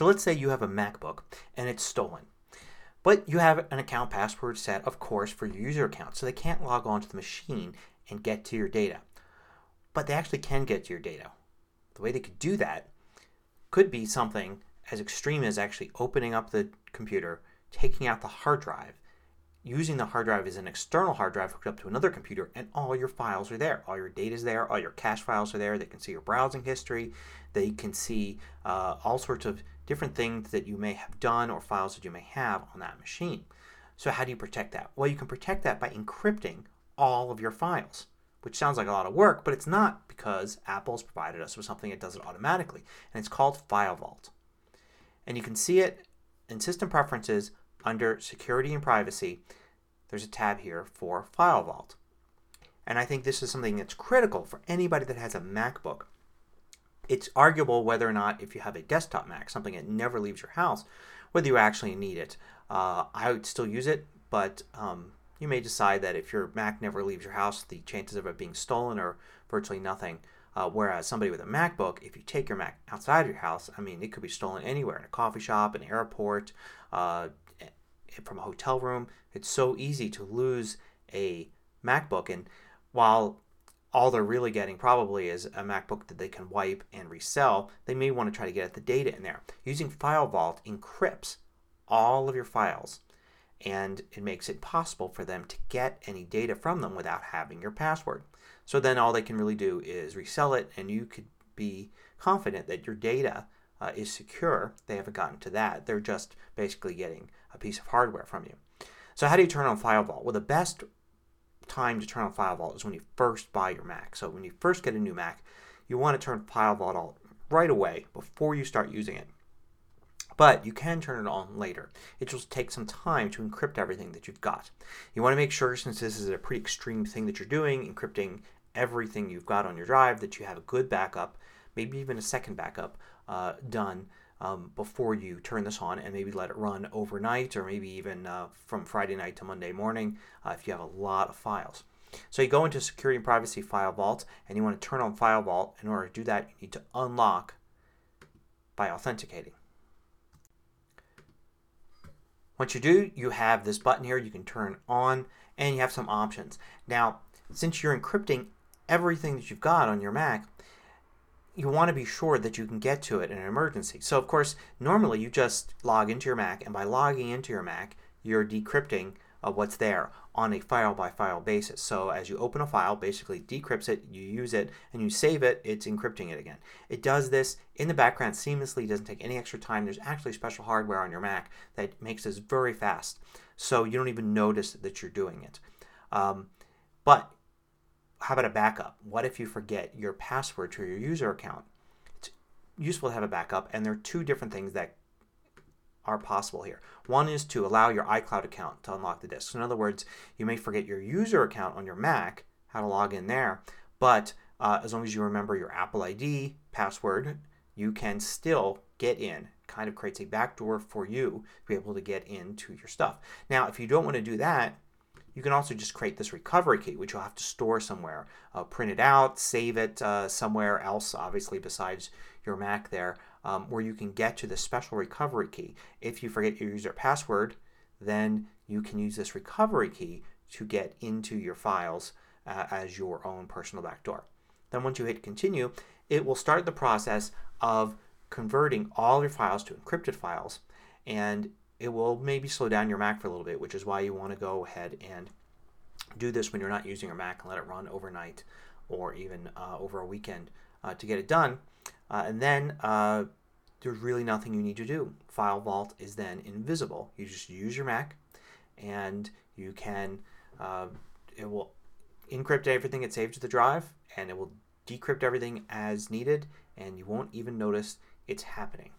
So let's say you have a MacBook and it's stolen. But you have an account password set, of course, for your user account. So they can't log on to the machine and get to your data. But they actually can get to your data. The way they could do that could be something as extreme as actually opening up the computer, taking out the hard drive, using the hard drive as an external hard drive hooked up to another computer and all your files are there. All your data is there. All your cache files are there. They can see your browsing history. They can see uh, all sorts of different things that you may have done or files that you may have on that machine. So how do you protect that? Well, you can protect that by encrypting all of your files, which sounds like a lot of work, but it's not because Apple's provided us with something that does it automatically. And it's called FileVault. And you can see it in System Preferences under Security and Privacy. There's a tab here for FileVault. And I think this is something that's critical for anybody that has a MacBook. It's arguable whether or not if you have a desktop Mac, something that never leaves your house, whether you actually need it. Uh, I would still use it, but um, you may decide that if your Mac never leaves your house, the chances of it being stolen are virtually nothing. Uh, whereas somebody with a MacBook, if you take your Mac outside of your house, I mean, it could be stolen anywhere in a coffee shop, an airport, uh, from a hotel room. It's so easy to lose a MacBook. And while all they're really getting probably is a MacBook that they can wipe and resell, they may want to try to get at the data in there. Using FileVault encrypts all of your files and it makes it possible for them to get any data from them without having your password. So then all they can really do is resell it and you could be confident that your data uh, is secure. They haven't gotten to that. They're just basically getting a piece of hardware from you. So how do you turn on FileVault? Well, the best time to turn on FileVault is when you first buy your Mac. So when you first get a new Mac, you want to turn FileVault on right away before you start using it. But you can turn it on later. It will take some time to encrypt everything that you've got. You want to make sure, since this is a pretty extreme thing that you're doing, encrypting everything you've got on your drive, that you have a good backup, maybe even a second backup uh, done um, before you turn this on and maybe let it run overnight or maybe even uh, from Friday night to Monday morning uh, if you have a lot of files. So you go into Security and Privacy FileVault and you want to turn on FileVault. In order to do that, you need to unlock by authenticating. Once you do, you have this button here you can turn on and you have some options. Now, since you're encrypting everything that you've got on your Mac, you want to be sure that you can get to it in an emergency. So of course, normally you just log into your Mac and by logging into your Mac, you're decrypting uh, what's there on a file by file basis. So as you open a file, basically decrypts it, you use it, and you save it, it's encrypting it again. It does this in the background seamlessly, doesn't take any extra time. There's actually special hardware on your Mac that makes this very fast. So you don't even notice that you're doing it. Um, but how about a backup? What if you forget your password to your user account? It's useful to have a backup and there are two different things that are possible here. One is to allow your iCloud account to unlock the disk. So in other words, you may forget your user account on your Mac, how to log in there, but uh, as long as you remember your Apple ID password, you can still get in. kind of creates a backdoor for you to be able to get into your stuff. Now, if you don't want to do that, you can also just create this recovery key, which you'll have to store somewhere. Uh, print it out, save it uh, somewhere else, obviously besides your Mac there, um, where you can get to the special recovery key. If you forget your user password, then you can use this recovery key to get into your files uh, as your own personal backdoor. Then once you hit continue, it will start the process of converting all your files to encrypted files and it will maybe slow down your Mac for a little bit, which is why you want to go ahead and do this when you're not using your Mac and let it run overnight or even uh, over a weekend uh, to get it done. Uh, and then uh, there's really nothing you need to do. FileVault is then invisible. You just use your Mac and you can, uh, it will encrypt everything it saves to the drive and it will decrypt everything as needed and you won't even notice it's happening.